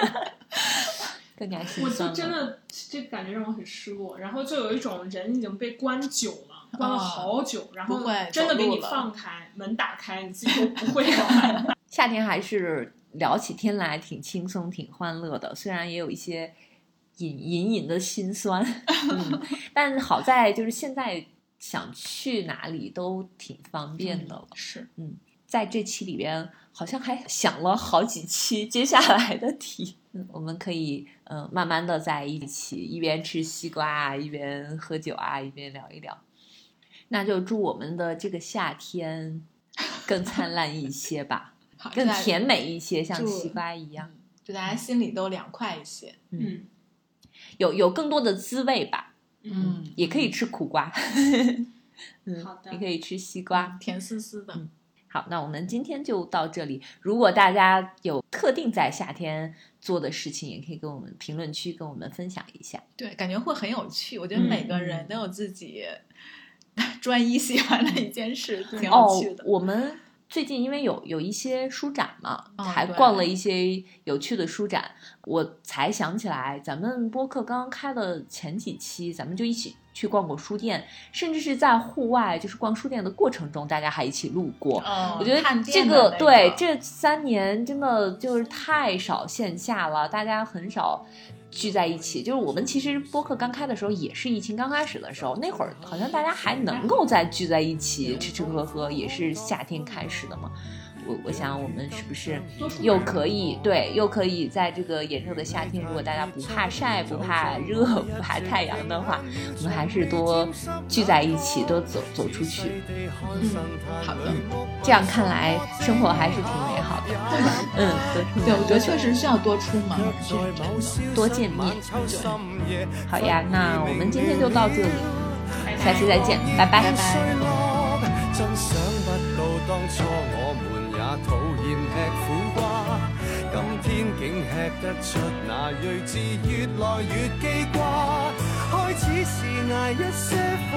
更加心我。就真的这感觉让我很失落，然后就有一种人已经被关久了，关了好久，然后真的给你放开门打开，你自己都不会。夏天还是聊起天来挺轻松、挺欢乐的，虽然也有一些隐隐隐的心酸，嗯，但好在就是现在想去哪里都挺方便的了。是，在这期里边，好像还想了好几期接下来的题，嗯，我们可以嗯、呃慢慢的在一起，一边吃西瓜啊，一边喝酒啊，一边聊一聊。那就祝我们的这个夏天更灿烂一些吧，更甜美一些，像西瓜一样，嗯祝大家心里都凉快一些。嗯有有更多的滋味吧。嗯，也可以吃苦瓜，嗯，好的也可以吃西瓜。甜丝丝的。嗯好，那我们今天就到这里。如果大家有特定在夏天做的事情，也可以跟我们评论区跟我们分享一下。对，感觉会很有趣。我觉得嗯每个人都有自己 专一喜欢的一件事，挺有哦趣的。，我们最近因为有有一些书展嘛，还逛了一些有趣的书展，我才想起来，咱们播客刚刚开的前几期，咱们就一起去逛过书店，甚至是在户外，就是逛书店的过程中，大家还一起路过。嗯，我觉得这店的那对这三年真的就是太少线下了，大家很少聚在一起。就是我们其实播客刚开的时候，也是疫情刚开始的时候，那会儿好像大家还能够再聚在一起吃吃喝喝，也是夏天开始的嘛。我我想我们是不是又可以对，又可以在这个炎热的夏天，如果大家不怕晒、不怕热、不怕太阳的话，我们还是多聚在一起，多走走出去。嗯，好的。这样看来，生活还是挺美好的。嗯，对，我觉得确实需要多出门。多见面。好呀，那我们今天就到这里，下期再见，拜拜。拜拜。真想不到當初我們也討厭吃苦瓜，今天竟吃得出那睿智越來越記掛。開始是捱一些苦，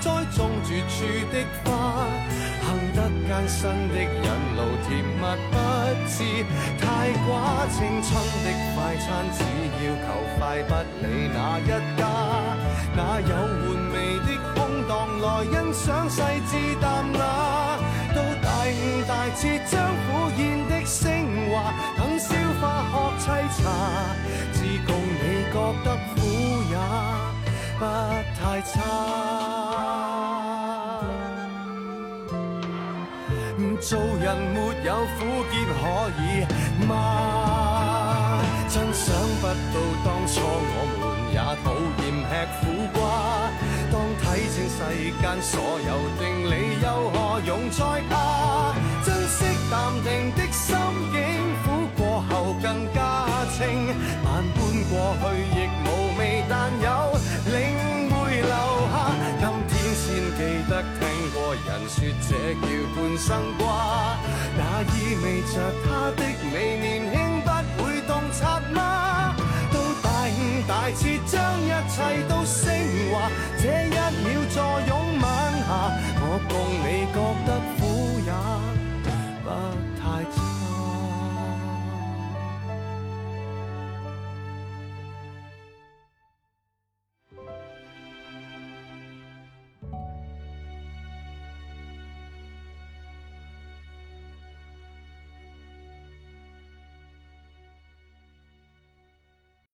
栽種絕處的花，行得艱辛的引路甜蜜不致太寡。青春的快餐只要求快，不理哪一家，哪有玩味的空檔來欣賞細緻淡雅。大悟大徹將苦宴的升华，等消化學沏茶，自共你覺得苦也不太差。做人沒有苦涩可以嗎？真想不到當初我們也討厭。睇清世間所有定理，又何用再怕？珍惜淡定的心境，苦過後更加清。萬般過去亦無味，但有領會留下。今天先記得聽過人說這叫半生瓜，那意味着他的美年輕不會洞察嗎？大彻将一切都升华这一秒坐拥晚霞我共你觉得苦也不